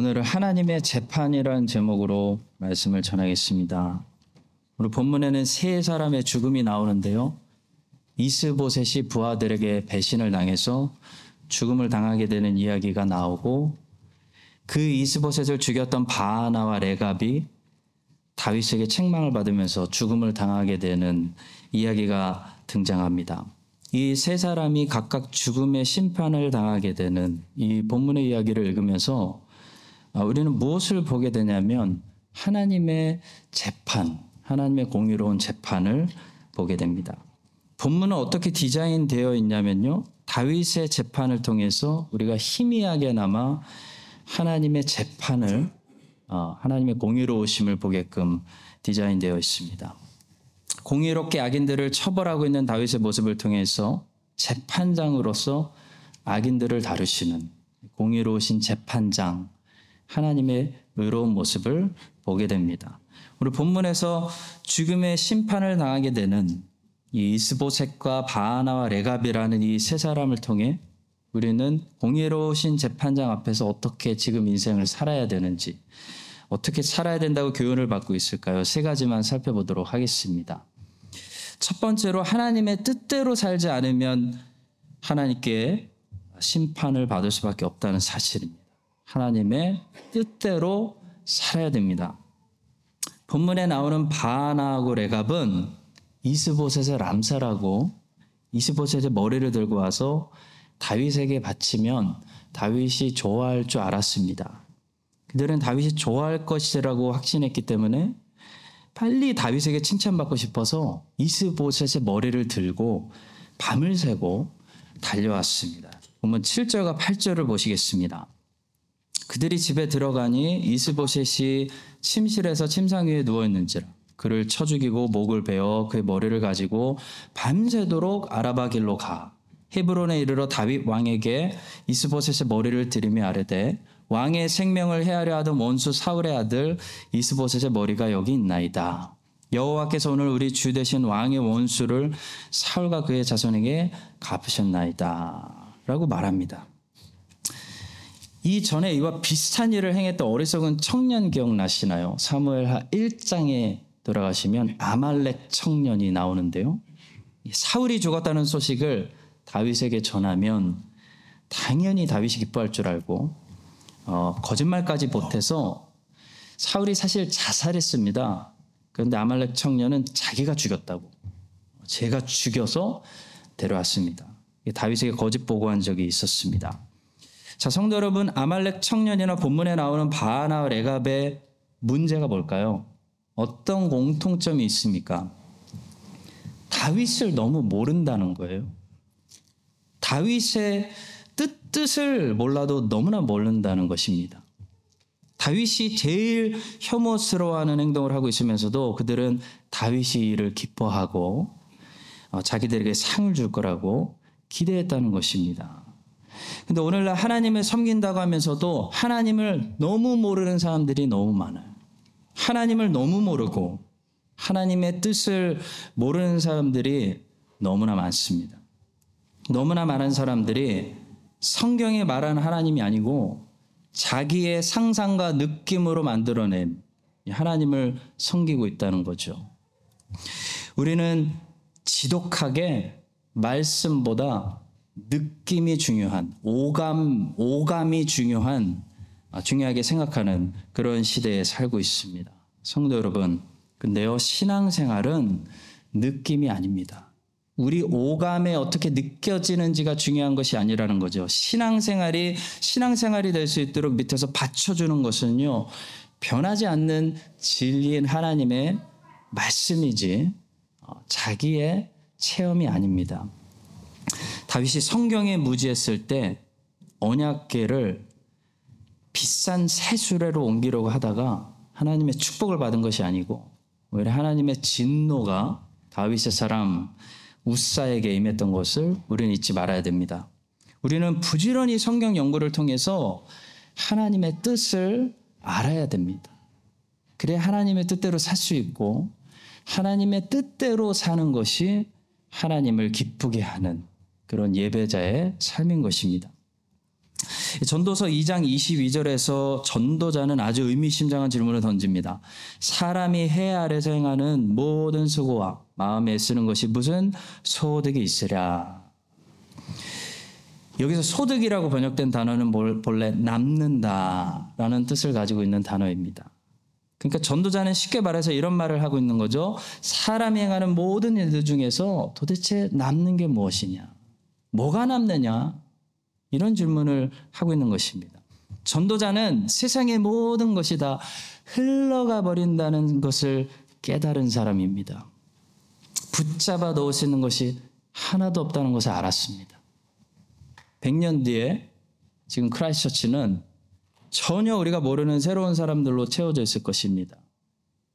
오늘은 하나님의 재판이라는 제목으로 말씀을 전하겠습니다. 오늘 본문에는 세 사람의 죽음이 나오는데요. 이스보셋이 부하들에게 배신을 당해서 죽음을 당하게 되는 이야기가 나오고 그 이스보셋을 죽였던 바하나와 레갑이 다윗에게 책망을 받으면서 죽음을 당하게 되는 이야기가 등장합니다. 이 세 사람이 각각 죽음의 심판을 당하게 되는 이 본문의 이야기를 읽으면서 아, 우리는 무엇을 보게 되냐면 하나님의 재판, 하나님의 공의로운 재판을 보게 됩니다. 본문은 어떻게 디자인되어 있냐면요. 다윗의 재판을 통해서 우리가 희미하게나마 하나님의 재판을 어, 하나님의 공의로우심을 보게끔 디자인되어 있습니다. 공의롭게 악인들을 처벌하고 있는 다윗의 모습을 통해서 재판장으로서 악인들을 다루시는 공의로우신 재판장 하나님의 의로운 모습을 보게 됩니다. 우리 본문에서 죽음의 심판을 당하게 되는 이 이스보셋과 바하나와 레갑이라는 이 세 사람을 통해 우리는 공의로우신 재판장 앞에서 어떻게 지금 인생을 살아야 되는지 어떻게 살아야 된다고 교훈을 받고 있을까요? 세 가지만 살펴보도록 하겠습니다. 첫 번째로 하나님의 뜻대로 살지 않으면 하나님께 심판을 받을 수밖에 없다는 사실입니다. 하나님의 뜻대로 살아야 됩니다. 본문에 나오는 바나하고 레갑은 이스보셋을 암살하고 이스보셋의 머리를 들고 와서 다윗에게 바치면 다윗이 좋아할 줄 알았습니다. 그들은 다윗이 좋아할 것이라고 확신했기 때문에 빨리 다윗에게 칭찬받고 싶어서 이스보셋의 머리를 들고 밤을 새고 달려왔습니다. 보면 7절과 8절을 보시겠습니다. 그들이 집에 들어가니 이스보셋이 침실에서 침상 위에 누워 있는지라 그를 쳐 죽이고 목을 베어 그의 머리를 가지고 밤새도록 아라바 길로 가 헤브론에 이르러 다윗 왕에게 이스보셋의 머리를 들이며 아뢰되 왕의 생명을 헤아려 하던 원수 사울의 아들 이스보셋의 머리가 여기 있나이다. 여호와께서 오늘 우리 주 대신 왕의 원수를 사울과 그의 자손에게 갚으셨나이다. 라고 말합니다. 이 전에 이와 비슷한 일을 행했던 어리석은 청년 기억나시나요? 사무엘하 1장에 돌아가시면 아말렉 청년이 나오는데요. 사울이 죽었다는 소식을 다윗에게 전하면 당연히 다윗이 기뻐할 줄 알고 어, 거짓말까지 보태서 사울이 사실 자살했습니다. 그런데 아말렉 청년은 자기가 죽였다고 제가 죽여서 데려왔습니다. 다윗에게 거짓 보고한 적이 있었습니다. 자, 성도 여러분, 아말렉 청년이나 본문에 나오는 바하나 레갑의 문제가 뭘까요? 어떤 공통점이 있습니까? 다윗을 너무 모른다는 거예요. 다윗의 뜻, 뜻을 몰라도 너무나 모른다는 것입니다. 다윗이 제일 혐오스러워하는 행동을 하고 있으면서도 그들은 다윗이 이를 기뻐하고 어, 자기들에게 상을 줄 거라고 기대했다는 것입니다. 근데 오늘날 하나님을 섬긴다고 하면서도 하나님을 너무 모르는 사람들이 너무 많아요. 하나님을 너무 모르고 하나님의 뜻을 모르는 사람들이 너무나 많습니다. 너무나 많은 사람들이 성경에 말하는 하나님이 아니고 자기의 상상과 느낌으로 만들어낸 하나님을 섬기고 있다는 거죠. 우리는 지독하게 말씀보다 느낌이 중요한 오감 오감이 중요한 아, 중요하게 생각하는 그런 시대에 살고 있습니다. 성도 여러분, 근데요 신앙생활은 느낌이 아닙니다. 우리 오감에 어떻게 느껴지는지가 중요한 것이 아니라는 거죠. 신앙생활이 신앙생활이 될 수 있도록 밑에서 받쳐주는 것은요 변하지 않는 진리인 하나님의 말씀이지 어, 자기의 체험이 아닙니다. 다윗이 성경에 무지했을 때 언약계를 비싼 새수레로 옮기려고 하다가 하나님의 축복을 받은 것이 아니고 오히려 하나님의 진노가 다윗의 사람 우사에게 임했던 것을 우리는 잊지 말아야 됩니다. 우리는 부지런히 성경 연구를 통해서 하나님의 뜻을 알아야 됩니다. 그래 하나님의 뜻대로 살 수 있고 하나님의 뜻대로 사는 것이 하나님을 기쁘게 하는 그런 예배자의 삶인 것입니다. 전도서 2장 22절에서 전도자는 아주 의미심장한 질문을 던집니다. 사람이 해 아래서 행하는 모든 수고와 마음에 쓰는 것이 무슨 소득이 있으랴. 여기서 소득이라고 번역된 단어는 본래 남는다라는 뜻을 가지고 있는 단어입니다. 그러니까 전도자는 쉽게 말해서 이런 말을 하고 있는 거죠. 사람이 행하는 모든 일들 중에서 도대체 남는 게 무엇이냐? 뭐가 남느냐? 이런 질문을 하고 있는 것입니다. 전도자는 세상의 모든 것이 다 흘러가 버린다는 것을 깨달은 사람입니다. 붙잡아 놓을 수 있는 것이 하나도 없다는 것을 알았습니다. 100년 뒤에 지금 크라이스처치는 전혀 우리가 모르는 새로운 사람들로 채워져 있을 것입니다.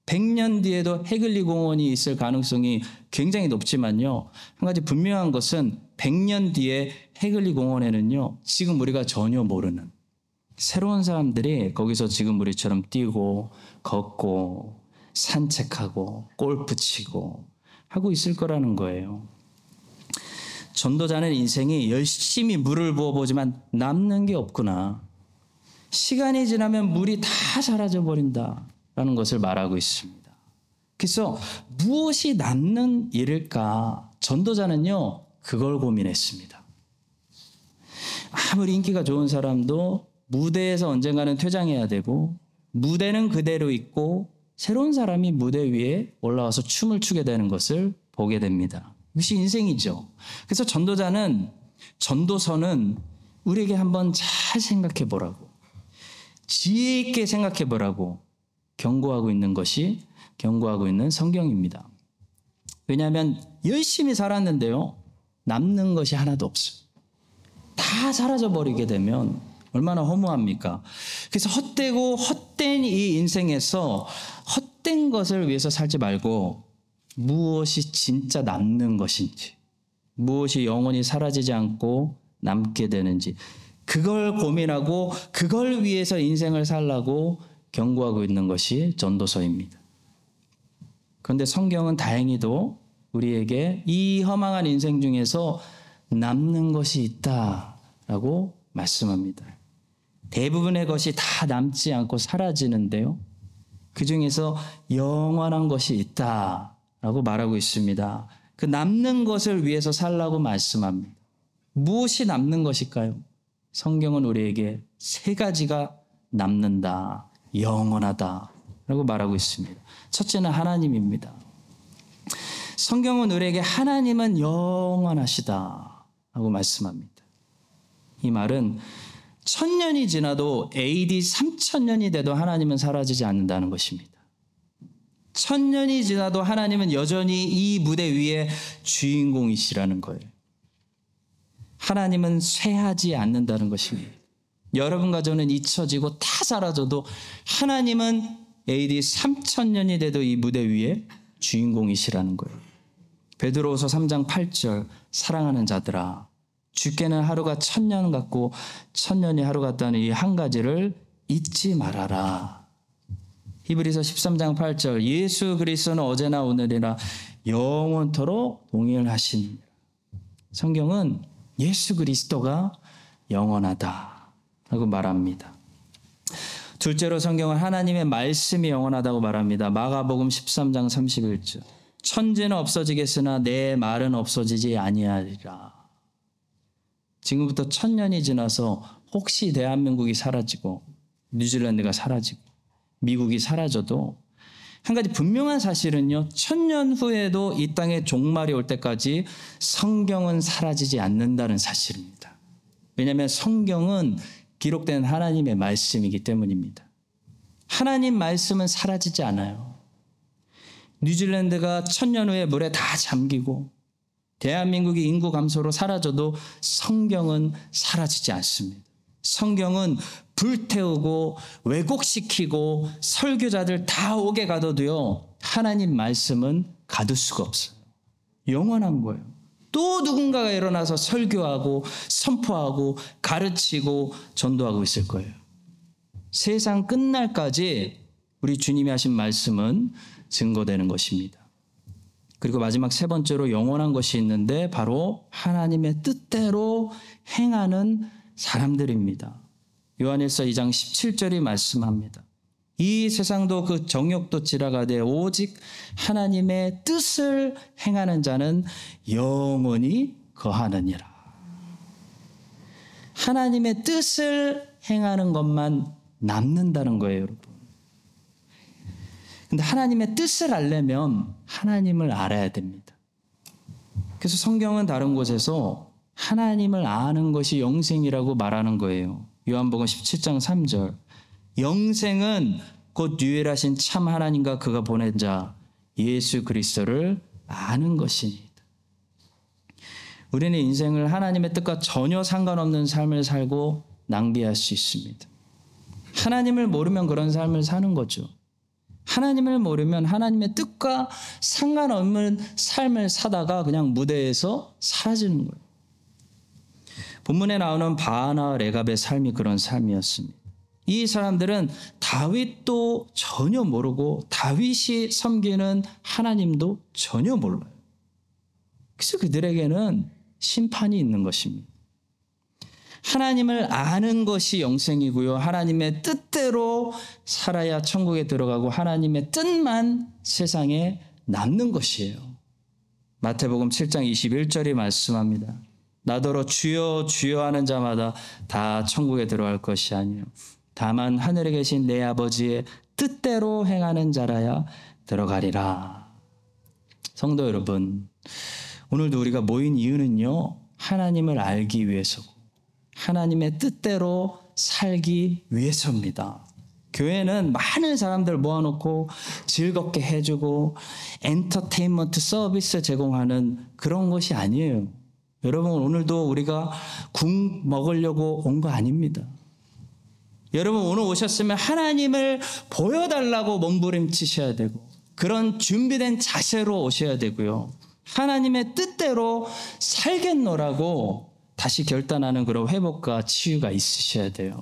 100년 뒤에도 해글리 공원이 있을 가능성이 굉장히 높지만요. 한 가지 분명한 것은 100년 뒤에 해글리 공원에는요. 지금 우리가 전혀 모르는 새로운 사람들이 거기서 지금 우리처럼 뛰고 걷고 산책하고 골프 치고 하고 있을 거라는 거예요. 전도자는 인생이 열심히 물을 부어보지만 남는 게 없구나. 시간이 지나면 물이 다 사라져 버린다 라는 것을 말하고 있습니다. 그래서 무엇이 남는 일일까? 전도자는요, 그걸 고민했습니다. 아무리 인기가 좋은 사람도 무대에서 언젠가는 퇴장해야 되고, 무대는 그대로 있고, 새로운 사람이 무대 위에 올라와서 춤을 추게 되는 것을 보게 됩니다. 이것이 인생이죠. 그래서 전도자는, 전도서는 우리에게 한번 잘 생각해 보라고. 지혜 있게 생각해 보라고 경고하고 있는 것이 경고하고 있는 성경입니다. 왜냐하면 열심히 살았는데요. 남는 것이 하나도 없어요. 다 사라져 버리게 되면 얼마나 허무합니까? 그래서 헛되고 헛된 이 인생에서 헛된 것을 위해서 살지 말고 무엇이 진짜 남는 것인지, 무엇이 영원히 사라지지 않고 남게 되는지, 그걸 고민하고 그걸 위해서 인생을 살라고 경고하고 있는 것이 전도서입니다. 그런데 성경은 다행히도 우리에게 이 허망한 인생 중에서 남는 것이 있다라고 말씀합니다. 대부분의 것이 다 남지 않고 사라지는데요. 그 중에서 영원한 것이 있다라고 말하고 있습니다. 그 남는 것을 위해서 살라고 말씀합니다. 무엇이 남는 것일까요? 성경은 우리에게 세 가지가 남는다, 영원하다 라고 말하고 있습니다. 첫째는 하나님입니다. 성경은 우리에게 하나님은 영원하시다 라고 말씀합니다. 이 말은 천년이 지나도 AD 3000년이 돼도 하나님은 사라지지 않는다는 것입니다. 천년이 지나도 하나님은 여전히 이 무대 위에 주인공이시라는 거예요. 하나님은 쇠하지 않는다는 것입니다. 여러분과 저는 잊혀지고 다 사라져도 하나님은 AD 3000년이 돼도 이 무대 위에 주인공이시라는 거예요. 베드로후서 3장 8절 사랑하는 자들아 주께는 하루가 천년 같고 천년이 하루 같다는 이 한 가지를 잊지 말아라. 히브리서 13장 8절 예수 그리스도는 어제나 오늘이나 영원토록 동일하신 성경은 예수 그리스도가 영원하다 라고 말합니다. 둘째로 성경은 하나님의 말씀이 영원하다고 말합니다. 마가복음 13장 31절. 천지는 없어지겠으나 내 말은 없어지지 아니하리라. 지금부터 천년이 지나서 혹시 대한민국이 사라지고 뉴질랜드가 사라지고 미국이 사라져도 한 가지 분명한 사실은요, 천년 후에도 이 땅에 종말이 올 때까지 성경은 사라지지 않는다는 사실입니다. 왜냐하면 성경은 기록된 하나님의 말씀이기 때문입니다. 하나님 말씀은 사라지지 않아요. 뉴질랜드가 천년 후에 물에 다 잠기고 대한민국이 인구 감소로 사라져도 성경은 사라지지 않습니다. 성경은 불태우고 왜곡시키고 설교자들 다 오게 가둬도요. 하나님 말씀은 가둘 수가 없어요. 영원한 거예요. 또 누군가가 일어나서 설교하고 선포하고 가르치고 전도하고 있을 거예요. 세상 끝날까지 우리 주님이 하신 말씀은 증거되는 것입니다. 그리고 마지막 세 번째로 영원한 것이 있는데 바로 하나님의 뜻대로 행하는 사람들입니다. 요한일서 2장 17절이 말씀합니다. 이 세상도 그 정욕도 지나가되 오직 하나님의 뜻을 행하는 자는 영원히 거하느니라. 하나님의 뜻을 행하는 것만 남는다는 거예요, 여러분. 근데 하나님의 뜻을 알려면 하나님을 알아야 됩니다. 그래서 성경은 다른 곳에서 하나님을 아는 것이 영생이라고 말하는 거예요. 요한복음 17장 3절. 영생은 곧 유일하신 참 하나님과 그가 보낸 자 예수 그리스도를 아는 것입니다. 우리는 인생을 하나님의 뜻과 전혀 상관없는 삶을 살고 낭비할 수 있습니다. 하나님을 모르면 그런 삶을 사는 거죠. 하나님을 모르면 하나님의 뜻과 상관없는 삶을 사다가 그냥 무대에서 사라지는 거예요. 본문에 나오는 바하나 레갑의 삶이 그런 삶이었습니다. 이 사람들은 다윗도 전혀 모르고 다윗이 섬기는 하나님도 전혀 몰라요. 그래서 그들에게는 심판이 있는 것입니다. 하나님을 아는 것이 영생이고요. 하나님의 뜻대로 살아야 천국에 들어가고 하나님의 뜻만 세상에 남는 것이에요. 마태복음 7장 21절이 말씀합니다. 나더러 주여 주여 하는 자마다 다 천국에 들어갈 것이 아니요 다만 하늘에 계신 내 아버지의 뜻대로 행하는 자라야 들어가리라. 성도 여러분, 오늘도 우리가 모인 이유는요, 하나님을 알기 위해서고, 하나님의 뜻대로 살기 위해서입니다. 교회는 많은 사람들 모아놓고 즐겁게 해주고 엔터테인먼트 서비스 제공하는 그런 것이 아니에요. 여러분, 오늘도 우리가 국 먹으려고 온 거 아닙니다. 여러분, 오늘 오셨으면 하나님을 보여달라고 몸부림치셔야 되고, 그런 준비된 자세로 오셔야 되고요. 하나님의 뜻대로 살겠노라고 다시 결단하는 그런 회복과 치유가 있으셔야 돼요.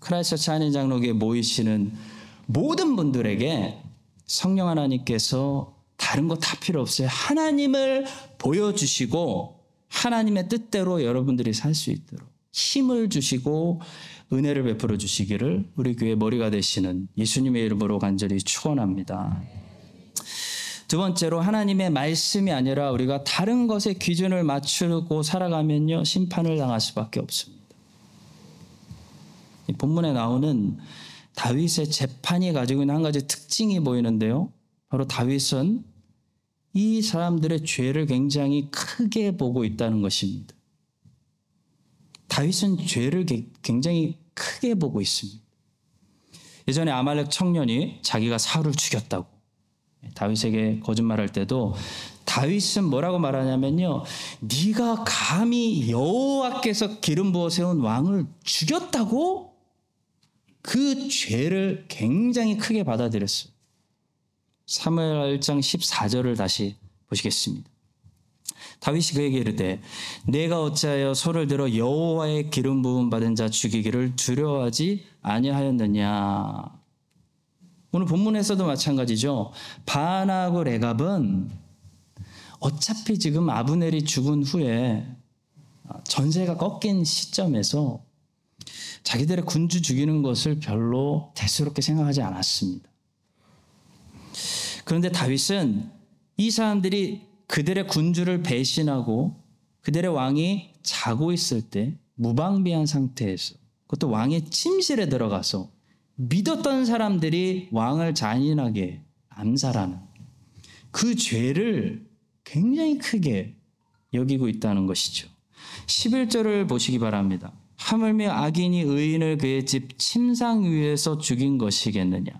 크라이스처치 한인 장로교에 모이시는 모든 분들에게 성령 하나님께서 다른 거 다 필요 없어요. 하나님을 보여주시고 하나님의 뜻대로 여러분들이 살 수 있도록 힘을 주시고 은혜를 베풀어 주시기를 우리 교회 머리가 되시는 예수님의 이름으로 간절히 축원합니다. 두 번째로 하나님의 말씀이 아니라 우리가 다른 것에 기준을 맞추고 살아가면요 심판을 당할 수밖에 없습니다. 본문에 나오는 다윗의 재판이 가지고 있는 한 가지 특징이 보이는데요. 바로 다윗은 이 사람들의 죄를 굉장히 크게 보고 있다는 것입니다. 다윗은 죄를 굉장히 크게 보고 있습니다. 예전에 아말렉 청년이 자기가 사울을 죽였다고 다윗에게 거짓말할 때도 다윗은 뭐라고 말하냐면요. 네가 감히 여호와께서 기름 부어 세운 왕을 죽였다고 그 죄를 굉장히 크게 받아들였어요. 사무엘 1장 14절을 다시 보시겠습니다. 다윗이 그에게 이르되 내가 어찌하여 소를 들어 여호와의 기름 부음 받은 자 죽이기를 두려워하지 아니하였느냐 오늘 본문에서도 마찬가지죠. 바나하고 레갑은 어차피 지금 아브넬이 죽은 후에 전세가 꺾인 시점에서 자기들의 군주 죽이는 것을 별로 대수롭게 생각하지 않았습니다. 그런데 다윗은 이 사람들이 그들의 군주를 배신하고 그들의 왕이 자고 있을 때 무방비한 상태에서 그것도 왕의 침실에 들어가서 믿었던 사람들이 왕을 잔인하게 암살하는 그 죄를 굉장히 크게 여기고 있다는 것이죠. 11절을 보시기 바랍니다. 하물며 악인이 의인을 그의 집 침상 위에서 죽인 것이겠느냐.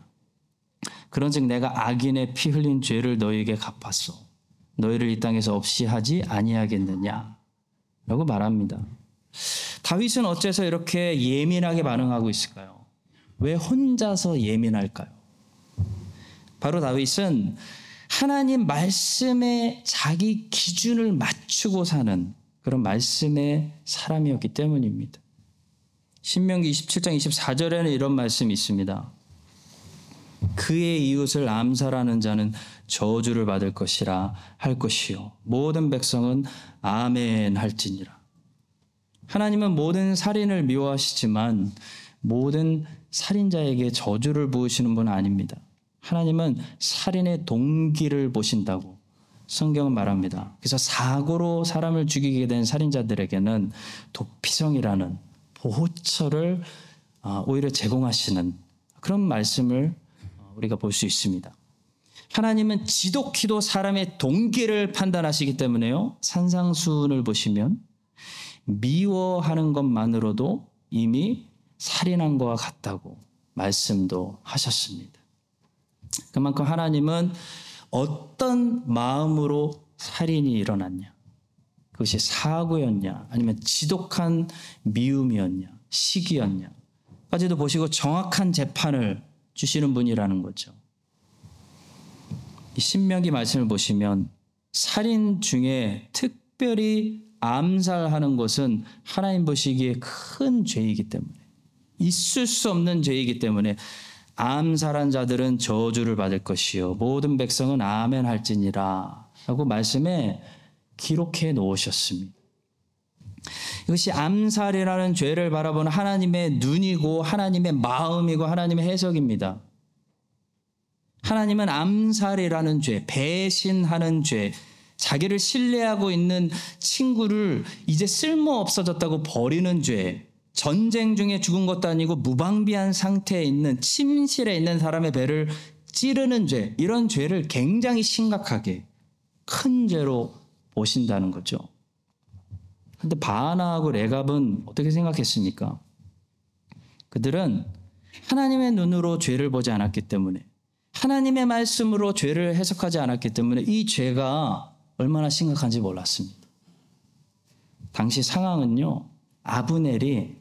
그런즉 내가 악인의 피 흘린 죄를 너희에게 갚았소. 너희를 이 땅에서 없이 하지 아니하겠느냐. 라고 말합니다. 다윗은 어째서 이렇게 예민하게 반응하고 있을까요? 왜 혼자서 예민할까요? 바로 다윗은 하나님 말씀에 자기 기준을 맞추고 사는 그런 말씀의 사람이었기 때문입니다. 신명기 27장 24절에는 이런 말씀이 있습니다. 그의 이웃을 암살하는 자는 저주를 받을 것이라 할 것이요 모든 백성은 아멘 할지니라. 하나님은 모든 살인을 미워하시지만 모든 살인자에게 저주를 부으시는 분은 아닙니다. 하나님은 살인의 동기를 보신다고 성경은 말합니다. 그래서 사고로 사람을 죽이게 된 살인자들에게는 도피성이라는 보호처를 아, 오히려 제공하시는 그런 말씀을 우리가 볼 수 있습니다. 하나님은 지독히도 사람의 동기를 판단하시기 때문에요. 산상수훈을 보시면 미워하는 것만으로도 이미 살인한 것과 같다고 말씀도 하셨습니다. 그만큼 하나님은 어떤 마음으로 살인이 일어났냐? 그것이 사고였냐? 아니면 지독한 미움이었냐? 시기였냐? 까지도 보시고 정확한 재판을 주시는 분이라는 거죠. 이 신명기 말씀을 보시면 살인 중에 특별히 암살하는 것은 하나님 보시기에 큰 죄이기 때문에 있을 수 없는 죄이기 때문에 암살한 자들은 저주를 받을 것이요 모든 백성은 아멘 할지니라 라고 말씀에 기록해 놓으셨습니다. 이것이 암살이라는 죄를 바라보는 하나님의 눈이고 하나님의 마음이고 하나님의 해석입니다. 하나님은 암살이라는 죄, 배신하는 죄, 자기를 신뢰하고 있는 친구를 이제 쓸모 없어졌다고 버리는 죄, 전쟁 중에 죽은 것도 아니고 무방비한 상태에 있는 침실에 있는 사람의 배를 찌르는 죄, 이런 죄를 굉장히 심각하게 큰 죄로 보신다는 거죠. 근데 바나하고 레갑은 어떻게 생각했습니까? 그들은 하나님의 눈으로 죄를 보지 않았기 때문에 하나님의 말씀으로 죄를 해석하지 않았기 때문에 이 죄가 얼마나 심각한지 몰랐습니다. 당시 상황은요, 아브넬이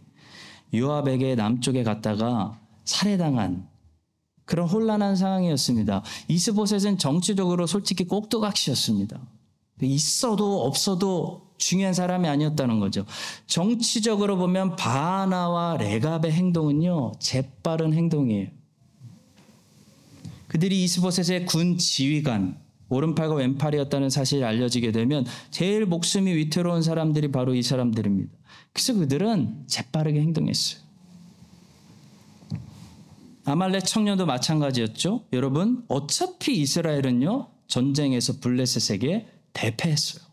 요압에게 남쪽에 갔다가 살해당한 그런 혼란한 상황이었습니다. 이스보셋은 정치적으로 솔직히 꼭두각시였습니다. 있어도 없어도 중요한 사람이 아니었다는 거죠. 정치적으로 보면 바나와 레갑의 행동은요, 재빠른 행동이에요. 그들이 이스보셋의 군 지휘관, 오른팔과 왼팔이었다는 사실이 알려지게 되면 제일 목숨이 위태로운 사람들이 바로 이 사람들입니다. 그래서 그들은 재빠르게 행동했어요. 아말렉 청년도 마찬가지였죠. 여러분, 어차피 이스라엘은요, 전쟁에서 블레셋에게 대패했어요.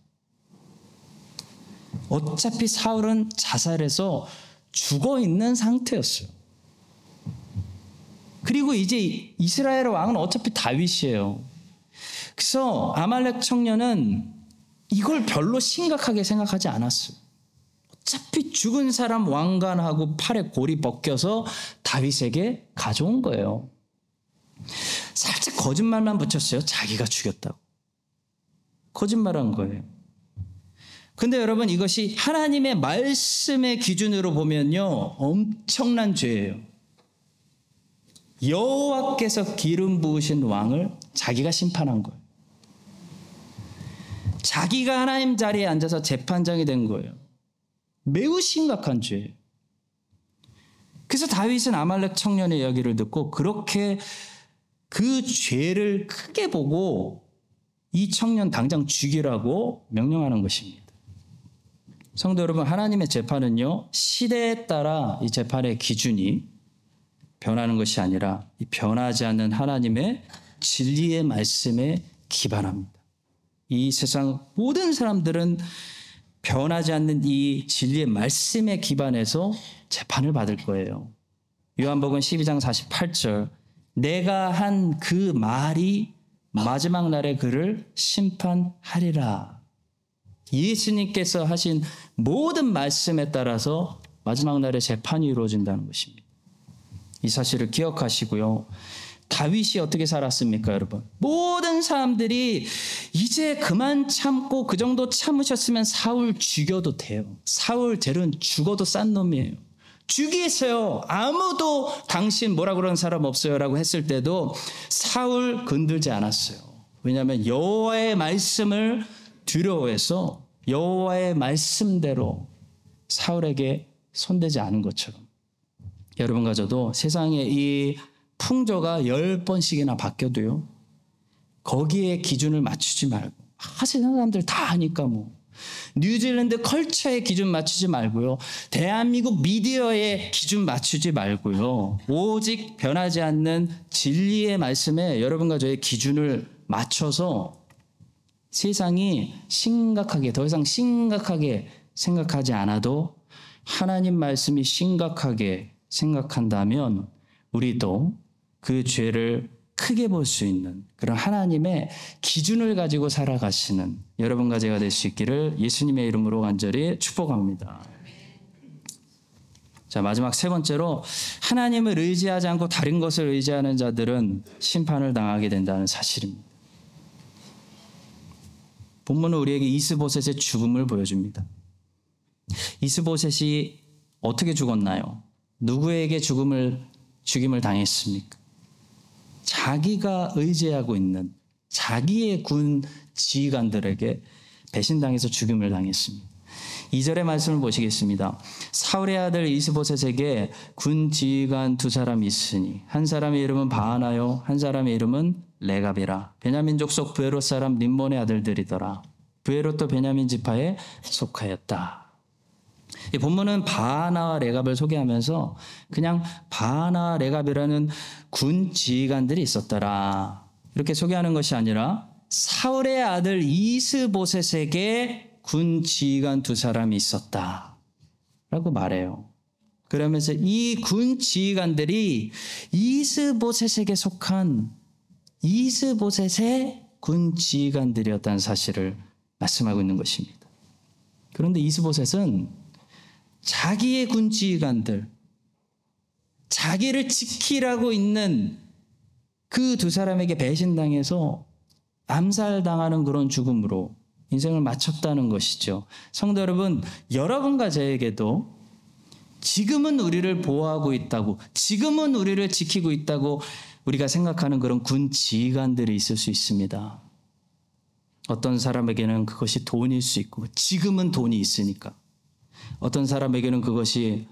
어차피 사울은 자살해서 죽어 있는 상태였어요. 그리고 이제 이스라엘 왕은 어차피 다윗이에요. 그래서 아말렉 청년은 이걸 별로 심각하게 생각하지 않았어요. 어차피 죽은 사람 왕관하고 팔에 골이 벗겨서 다윗에게 가져온 거예요. 살짝 거짓말만 붙였어요. 자기가 죽였다고. 거짓말한 거예요. 근데 여러분 이것이 하나님의 말씀의 기준으로 보면요. 엄청난 죄예요. 여호와께서 기름 부으신 왕을 자기가 심판한 거예요. 자기가 하나님 자리에 앉아서 재판장이 된 거예요. 매우 심각한 죄예요. 그래서 다윗은 아말렉 청년의 이야기를 듣고 그렇게 그 죄를 크게 보고 이 청년 당장 죽이라고 명령하는 것입니다. 성도 여러분, 하나님의 재판은요, 시대에 따라 이 재판의 기준이 변하는 것이 아니라 이 변하지 않는 하나님의 진리의 말씀에 기반합니다. 이 세상 모든 사람들은 변하지 않는 이 진리의 말씀에 기반해서 재판을 받을 거예요. 요한복음 12장 48절 내가 한 그 말이 마지막 날에 그를 심판하리라. 예수님께서 하신 모든 말씀에 따라서 마지막 날에 재판이 이루어진다는 것입니다. 이 사실을 기억하시고요. 다윗이 어떻게 살았습니까, 여러분? 모든 사람들이 이제 그만 참고 그 정도 참으셨으면 사울 죽여도 돼요. 사울 젤은 죽어도 싼 놈이에요. 죽이세요. 아무도 당신 뭐라 그런 사람 없어요라고 했을 때도 사울 건들지 않았어요. 왜냐하면 여호와의 말씀을 두려워해서 여호와의 말씀대로 사울에게 손대지 않은 것처럼 여러분과 저도 세상의 이 풍조가 열 번씩이나 바뀌어도요. 거기에 기준을 맞추지 말고 아 세상 사람들 다 하니까 뭐 뉴질랜드 컬처의 기준 맞추지 말고요. 대한민국 미디어의 기준 맞추지 말고요. 오직 변하지 않는 진리의 말씀에 여러분과 저의 기준을 맞춰서 세상이 심각하게, 더 이상 심각하게 생각하지 않아도 하나님 말씀이 심각하게 생각한다면 우리도 그 죄를 크게 볼 수 있는 그런 하나님의 기준을 가지고 살아가시는 여러분과 제가 될 수 있기를 예수님의 이름으로 간절히 축복합니다. 자, 마지막 세 번째로 하나님을 의지하지 않고 다른 것을 의지하는 자들은 심판을 당하게 된다는 사실입니다. 본문은 우리에게 이스보셋의 죽음을 보여줍니다. 이스보셋이 어떻게 죽었나요? 누구에게 죽음을 죽임을 당했습니까? 자기가 의지하고 있는 자기의 군 지휘관들에게 배신당해서 죽임을 당했습니다. 2절의 말씀을 보시겠습니다. 사울의 아들 이스보셋에게 군 지휘관 두 사람이 있으니 한 사람의 이름은 바하나요 한 사람의 이름은 레갑이라 베냐민 족속 부에롯 사람 림몬의 아들들이더라. 부에롯도 베냐민 지파에 속하였다. 이 본문은 바하나와 레갑을 소개하면서 그냥 바하나 레갑이라는 군 지휘관들이 있었더라. 이렇게 소개하는 것이 아니라 사울의 아들 이스보셋에게 군 지휘관 두 사람이 있었다. 라고 말해요. 그러면서 이 군 지휘관들이 이스보셋에게 속한 이스보셋의 군 지휘관들이었다는 사실을 말씀하고 있는 것입니다. 그런데 이스보셋은 자기의 군 지휘관들, 자기를 지키라고 있는 그 두 사람에게 배신당해서 암살당하는 그런 죽음으로 인생을 마쳤다는 것이죠. 성도 여러분, 여러분과 저에게도 지금은 우리를 보호하고 있다고, 지금은 우리를 지키고 있다고 우리가 생각하는 그런 군 지휘관들이 있을 수 있습니다. 어떤 사람에게는 그것이 돈일 수 있고, 지금은 돈이 있으니까. 어떤 사람에게는 그것이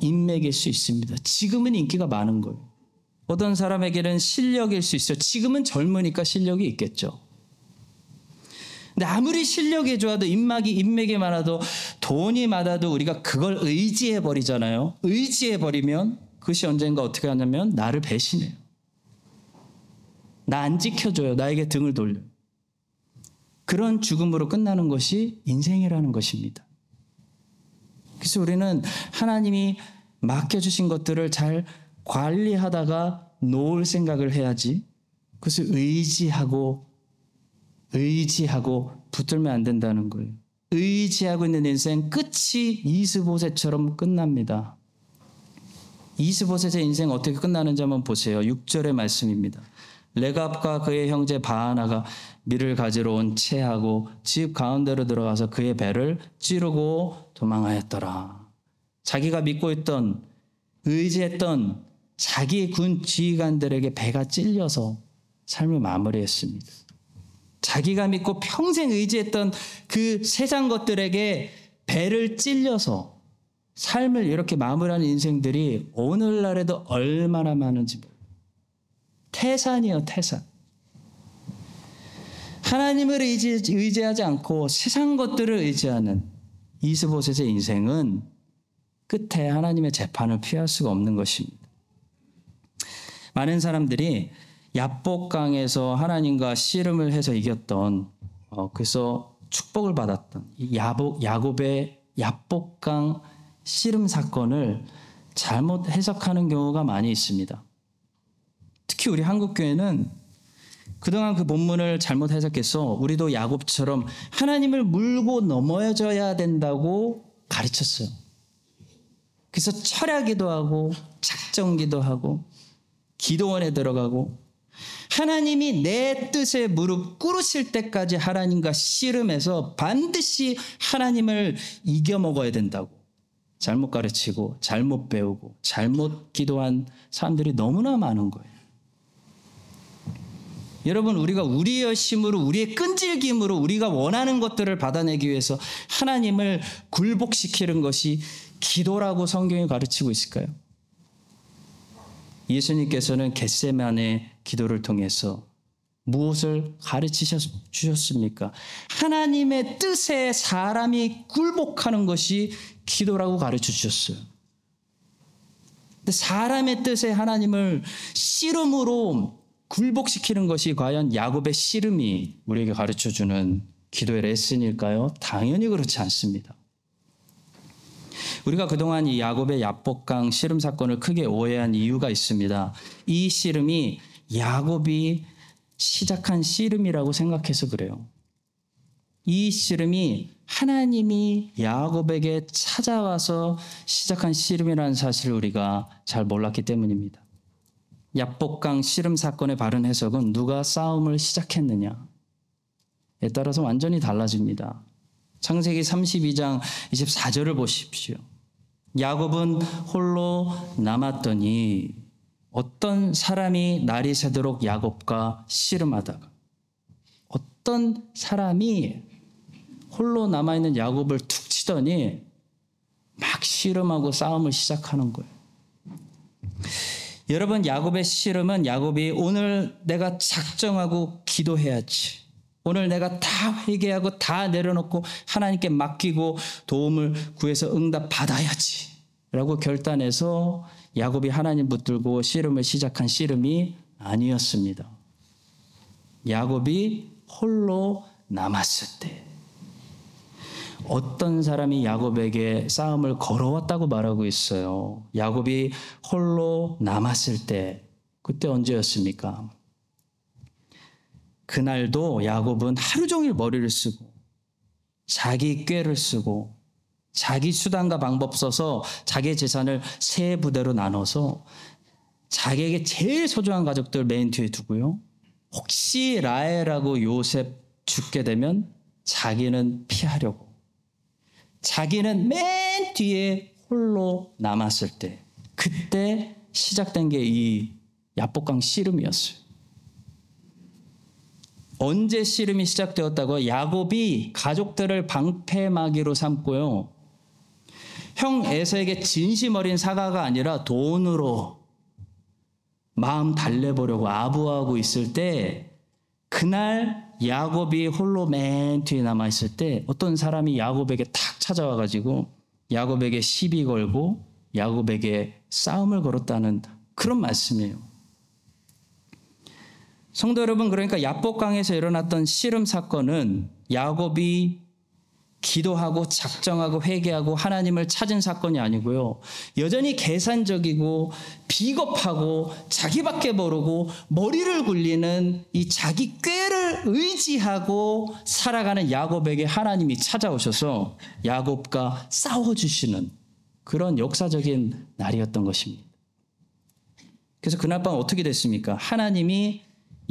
인맥일 수 있습니다. 지금은 인기가 많은 거예요. 어떤 사람에게는 실력일 수 있어요. 지금은 젊으니까 실력이 있겠죠. 근데 아무리 실력이 좋아도 인맥이 인맥이 많아도 돈이 많아도 우리가 그걸 의지해 버리잖아요. 의지해 버리면 그것이 언젠가 어떻게 하냐면 나를 배신해요. 나 안 지켜줘요. 나에게 등을 돌려. 그런 죽음으로 끝나는 것이 인생이라는 것입니다. 그래서 우리는 하나님이 맡겨주신 것들을 잘 관리하다가 놓을 생각을 해야지. 그것을 의지하고 의지하고 붙들면 안 된다는 거예요. 의지하고 있는 인생 끝이 이스보셋처럼 끝납니다. 이스보셋의 인생 어떻게 끝나는지 한번 보세요. 6절의 말씀입니다. 레갑과 그의 형제 바하나가 밀을 가지러 온 채하고 집 가운데로 들어가서 그의 배를 찌르고 도망하였더라. 자기가 믿고 있던 의지했던 자기의 군 지휘관들에게 배가 찔려서 삶을 마무리했습니다. 자기가 믿고 평생 의지했던 그 세상 것들에게 배를 찔려서 삶을 이렇게 마무리하는 인생들이 오늘날에도 얼마나 많은지 몰라요. 태산이요, 태산. 하나님을 의지, 의지 하지 않고 세상 것들을 의지하는 이스보셋의 인생은 끝에 하나님의 재판을 피할 수가 없는 것입니다. 많은 사람들이 야복강에서 하나님과 씨름을 해서 이겼던 어, 그래서 축복을 받았던 야복 야곱의 야복강 씨름 사건을 잘못 해석하는 경우가 많이 있습니다. 특히 우리 한국 교회는 그동안 그 본문을 잘못 해석해서 우리도 야곱처럼 하나님을 물고 넘어져야 된다고 가르쳤어요. 그래서 철야기도 하고 작정기도 하고 기도원에 들어가고 하나님이 내 뜻에 무릎 꿇으실 때까지 하나님과 씨름해서 반드시 하나님을 이겨 먹어야 된다고 잘못 가르치고 잘못 배우고 잘못 기도한 사람들이 너무나 많은 거예요. 여러분 우리가 우리의 열심으로 우리의 끈질김으로 우리가 원하는 것들을 받아내기 위해서 하나님을 굴복시키는 것이 기도라고 성경이 가르치고 있을까요? 예수님께서는 겟세만의 기도를 통해서 무엇을 가르치셨 주셨습니까? 하나님의 뜻에 사람이 굴복하는 것이 기도라고 가르쳐 주셨어요. 사람의 뜻에 하나님을 씨름으로 굴복시키는 것이 과연 야곱의 씨름이 우리에게 가르쳐 주는 기도의 레슨일까요? 당연히 그렇지 않습니다. 우리가 그동안 이 야곱의 야복강 씨름 사건을 크게 오해한 이유가 있습니다. 이 씨름이 야곱이 시작한 씨름이라고 생각해서 그래요. 이 씨름이 하나님이 야곱에게 찾아와서 시작한 씨름이라는 사실을 우리가 잘 몰랐기 때문입니다. 야복강 씨름 사건의 바른 해석은 누가 싸움을 시작했느냐에 따라서 완전히 달라집니다. 창세기 32장 24절을 보십시오. 야곱은 홀로 남았더니 어떤 사람이 날이 새도록 야곱과 씨름하다가 어떤 사람이 홀로 남아있는 야곱을 툭 치더니 막 씨름하고 싸움을 시작하는 거예요. 여러분 야곱의 씨름은 야곱이 오늘 내가 작정하고 기도해야지. 오늘 내가 다 회개하고 다 내려놓고 하나님께 맡기고 도움을 구해서 응답 받아야지. 라고 결단해서 야곱이 하나님 붙들고 씨름을 시작한 씨름이 아니었습니다. 야곱이 홀로 남았을 때 어떤 사람이 야곱에게 싸움을 걸어왔다고 말하고 있어요. 야곱이 홀로 남았을 때 그때 언제였습니까? 그날도 야곱은 하루 종일 머리를 쓰고 자기 꾀를 쓰고 자기 수단과 방법 써서 자기의 재산을 세 부대로 나눠서 자기에게 제일 소중한 가족들 맨 뒤에 두고요. 혹시 라헬하고 요셉 죽게 되면 자기는 피하려고. 자기는 맨 뒤에 홀로 남았을 때 그때 시작된 게 이 야복강 씨름이었어요. 언제 씨름이 시작되었다고 야곱이 가족들을 방패막이로 삼고요. 형 에서에게 진심 어린 사과가 아니라 돈으로 마음 달래보려고 아부하고 있을 때 그날 야곱이 홀로 맨 뒤에 남아 있을 때 어떤 사람이 야곱에게 탁 찾아와 가지고 야곱에게 시비 걸고 야곱에게 싸움을 걸었다는 그런 말씀이에요. 성도 여러분 그러니까 야복강에서 일어났던 씨름 사건은 야곱이 기도하고 작정하고 회개하고 하나님을 찾은 사건이 아니고요. 여전히 계산적이고 비겁하고 자기밖에 모르고 머리를 굴리는 이 자기 꾀를 의지하고 살아가는 야곱에게 하나님이 찾아오셔서 야곱과 싸워주시는 그런 역사적인 날이었던 것입니다. 그래서 그날 밤 어떻게 됐습니까? 하나님이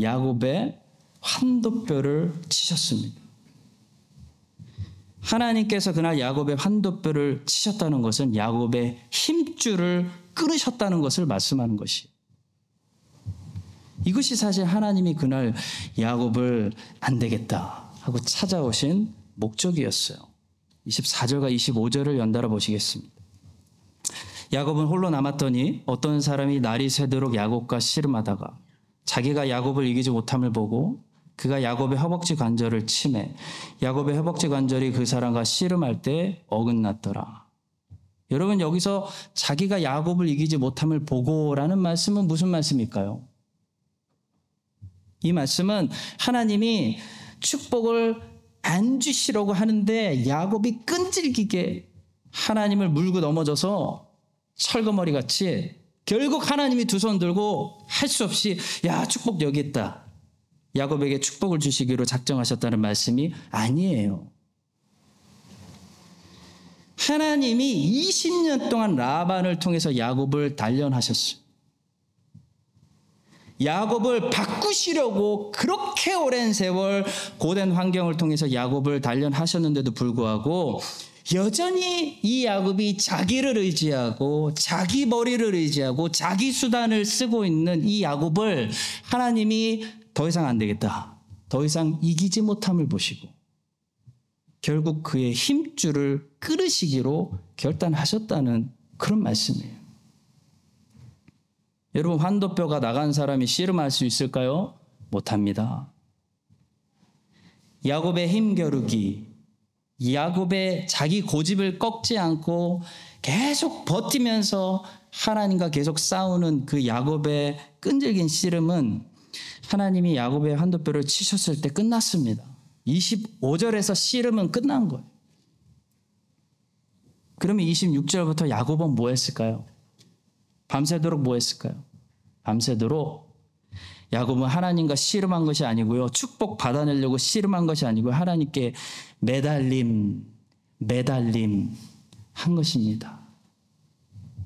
야곱의 환도뼈를 치셨습니다. 하나님께서 그날 야곱의 환도뼈를 치셨다는 것은 야곱의 힘줄을 끊으셨다는 것을 말씀하는 것이. 이것이 사실 하나님이 그날 야곱을 안 되겠다 하고 찾아오신 목적이었어요. 24절과 25절을 연달아 보시겠습니다. 야곱은 홀로 남았더니 어떤 사람이 날이 새도록 야곱과 씨름하다가 자기가 야곱을 이기지 못함을 보고 그가 야곱의 허벅지 관절을 치매 야곱의 허벅지 관절이 그 사람과 씨름할 때 어긋났더라. 여러분 여기서 자기가 야곱을 이기지 못함을 보고라는 말씀은 무슨 말씀일까요? 이 말씀은 하나님이 축복을 안 주시려고 하는데 야곱이 끈질기게 하나님을 물고 넘어져서 철거머리 같이 결국 하나님이 두 손 들고 할 수 없이 야 축복 여기 있다. 야곱에게 축복을 주시기로 작정하셨다는 말씀이 아니에요. 하나님이 20년 동안 라반을 통해서 야곱을 단련하셨어요. 야곱을 바꾸시려고 그렇게 오랜 세월 고된 환경을 통해서 야곱을 단련하셨는데도 불구하고 여전히 이 야곱이 자기를 의지하고 자기 머리를 의지하고 자기 수단을 쓰고 있는 이 야곱을 하나님이 더 이상 안 되겠다. 더 이상 이기지 못함을 보시고 결국 그의 힘줄을 끊으시기로 결단하셨다는 그런 말씀이에요. 여러분 환도뼈가 나간 사람이 씨름할 수 있을까요? 못합니다. 야곱의 힘겨루기, 야곱의 자기 고집을 꺾지 않고 계속 버티면서 하나님과 계속 싸우는 그 야곱의 끈질긴 씨름은 하나님이 야곱의 한도뼈를 치셨을 때 끝났습니다. 25절에서 씨름은 끝난 거예요. 그러면 26절부터 야곱은 뭐 했을까요? 밤새도록 뭐 했을까요? 밤새도록 야곱은 하나님과 씨름한 것이 아니고요. 축복 받아내려고 씨름한 것이 아니고요. 하나님께 매달림, 매달림 한 것입니다.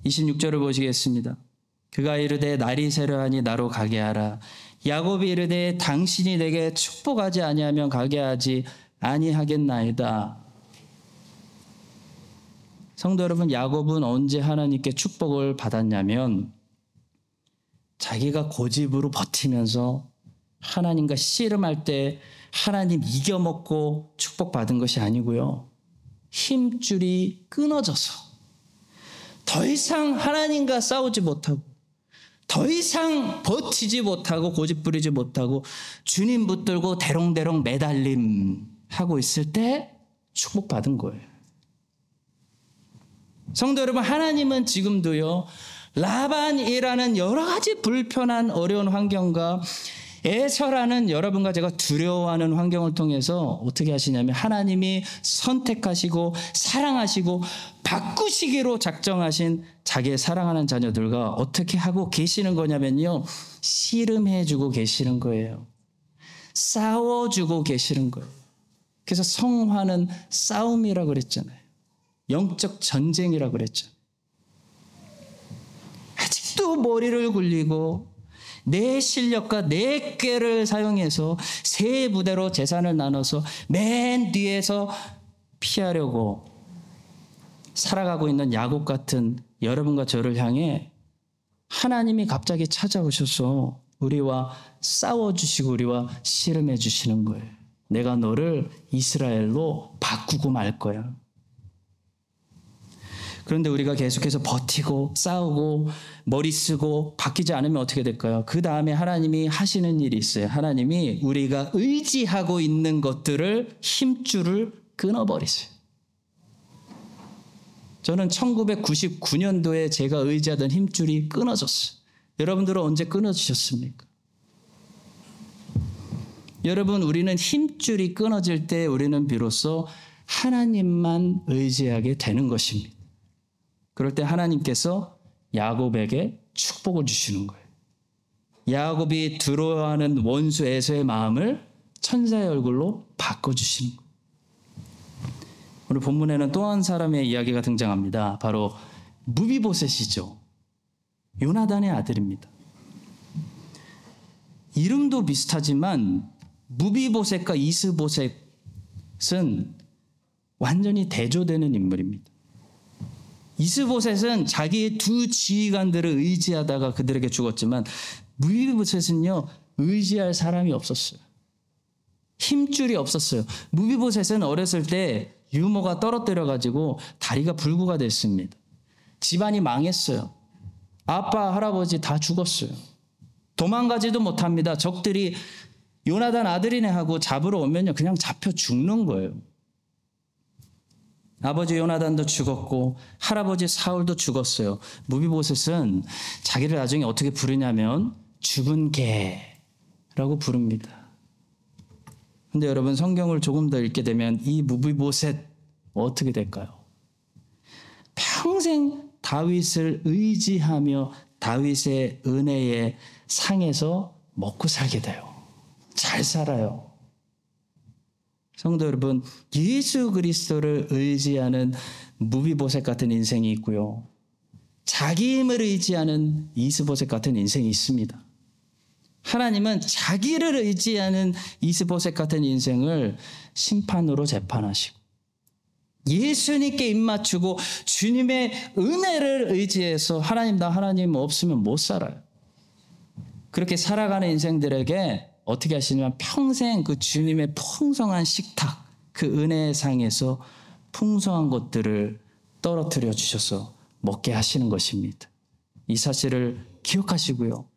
26절을 보시겠습니다. 그가 이르되 날이 새려하니 나로 가게 하라. 야곱이 이르되 당신이 내게 축복하지 아니하면 가게 하지 아니하겠나이다. 성도 여러분, 야곱은 언제 하나님께 축복을 받았냐면 자기가 고집으로 버티면서 하나님과 씨름할 때 하나님 이겨먹고 축복받은 것이 아니고요. 힘줄이 끊어져서 더 이상 하나님과 싸우지 못하고 더 이상 버티지 못하고 고집 부리지 못하고 주님 붙들고 대롱대롱 매달림 하고 있을 때 축복받은 거예요. 성도 여러분, 하나님은 지금도요, 라반이라는 여러 가지 불편한 어려운 환경과 에서라는 여러분과 제가 두려워하는 환경을 통해서 어떻게 하시냐면 하나님이 선택하시고 사랑하시고 바꾸시기로 작정하신 자기의 사랑하는 자녀들과 어떻게 하고 계시는 거냐면요. 씨름해주고 계시는 거예요. 싸워주고 계시는 거예요. 그래서 성화는 싸움이라고 그랬잖아요. 영적 전쟁이라고 그랬죠. 아직도 머리를 굴리고 내 실력과 내 꾀를 사용해서 세 부대로 재산을 나눠서 맨 뒤에서 피하려고 살아가고 있는 야곱 같은 여러분과 저를 향해 하나님이 갑자기 찾아오셔서 우리와 싸워주시고 우리와 씨름해 주시는 거예요. 내가 너를 이스라엘로 바꾸고 말 거야. 그런데 우리가 계속해서 버티고 싸우고 머리 쓰고 바뀌지 않으면 어떻게 될까요? 그 다음에 하나님이 하시는 일이 있어요. 하나님이 우리가 의지하고 있는 것들을 힘줄을 끊어버리세요. 저는 1999년도에 제가 의지하던 힘줄이 끊어졌어요. 여러분들은 언제 끊어지셨습니까? 여러분, 우리는 힘줄이 끊어질 때 우리는 비로소 하나님만 의지하게 되는 것입니다. 그럴 때 하나님께서 야곱에게 축복을 주시는 거예요. 야곱이 두려워하는 원수 에서의 마음을 천사의 얼굴로 바꿔주시는 거예요. 오늘 본문에는 또 한 사람의 이야기가 등장합니다. 바로 무비보셋이죠. 요나단의 아들입니다. 이름도 비슷하지만 무비보셋과 이스보셋은 완전히 대조되는 인물입니다. 이스보셋은 자기의 두 지휘관들을 의지하다가 그들에게 죽었지만 무비보셋은요 의지할 사람이 없었어요. 힘줄이 없었어요. 무비보셋은 어렸을 때 유모가 떨어뜨려 가지고 다리가 불구가 됐습니다. 집안이 망했어요. 아빠, 할아버지 다 죽었어요. 도망가지도 못합니다. 적들이 요나단 아들이네 하고 잡으러 오면요 그냥 잡혀 죽는 거예요. 아버지 요나단도 죽었고 할아버지 사울도 죽었어요. 무비보셋은 자기를 나중에 어떻게 부르냐면 죽은 개라고 부릅니다. 근데 여러분 성경을 조금 더 읽게 되면 이 무비보셋 어떻게 될까요? 평생 다윗을 의지하며 다윗의 은혜의 상에서 먹고 살게 돼요. 잘 살아요. 성도 여러분, 예수 그리스도를 의지하는 무비보셋 같은 인생이 있고요. 자기 힘을 의지하는 이스보셋 같은 인생이 있습니다. 하나님은 자기를 의지하는 이스보셋 같은 인생을 심판으로 재판하시고 예수님께 입맞추고 주님의 은혜를 의지해서 하나님 나 하나님 없으면 못 살아요. 그렇게 살아가는 인생들에게 어떻게 하시냐면 평생 그 주님의 풍성한 식탁, 그 은혜의 상에서 풍성한 것들을 떨어뜨려 주셔서 먹게 하시는 것입니다. 이 사실을 기억하시고요.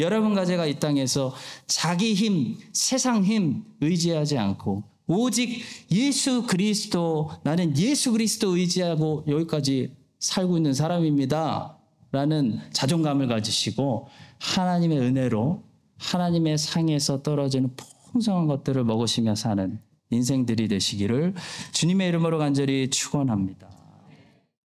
여러분과 제가 이 땅에서 자기 힘, 세상 힘 의지하지 않고 오직 예수 그리스도 나는 예수 그리스도 의지하고 여기까지 살고 있는 사람입니다. 라는 자존감을 가지시고 하나님의 은혜로 하나님의 상에서 떨어지는 풍성한 것들을 먹으시며 사는 인생들이 되시기를 주님의 이름으로 간절히 축원합니다.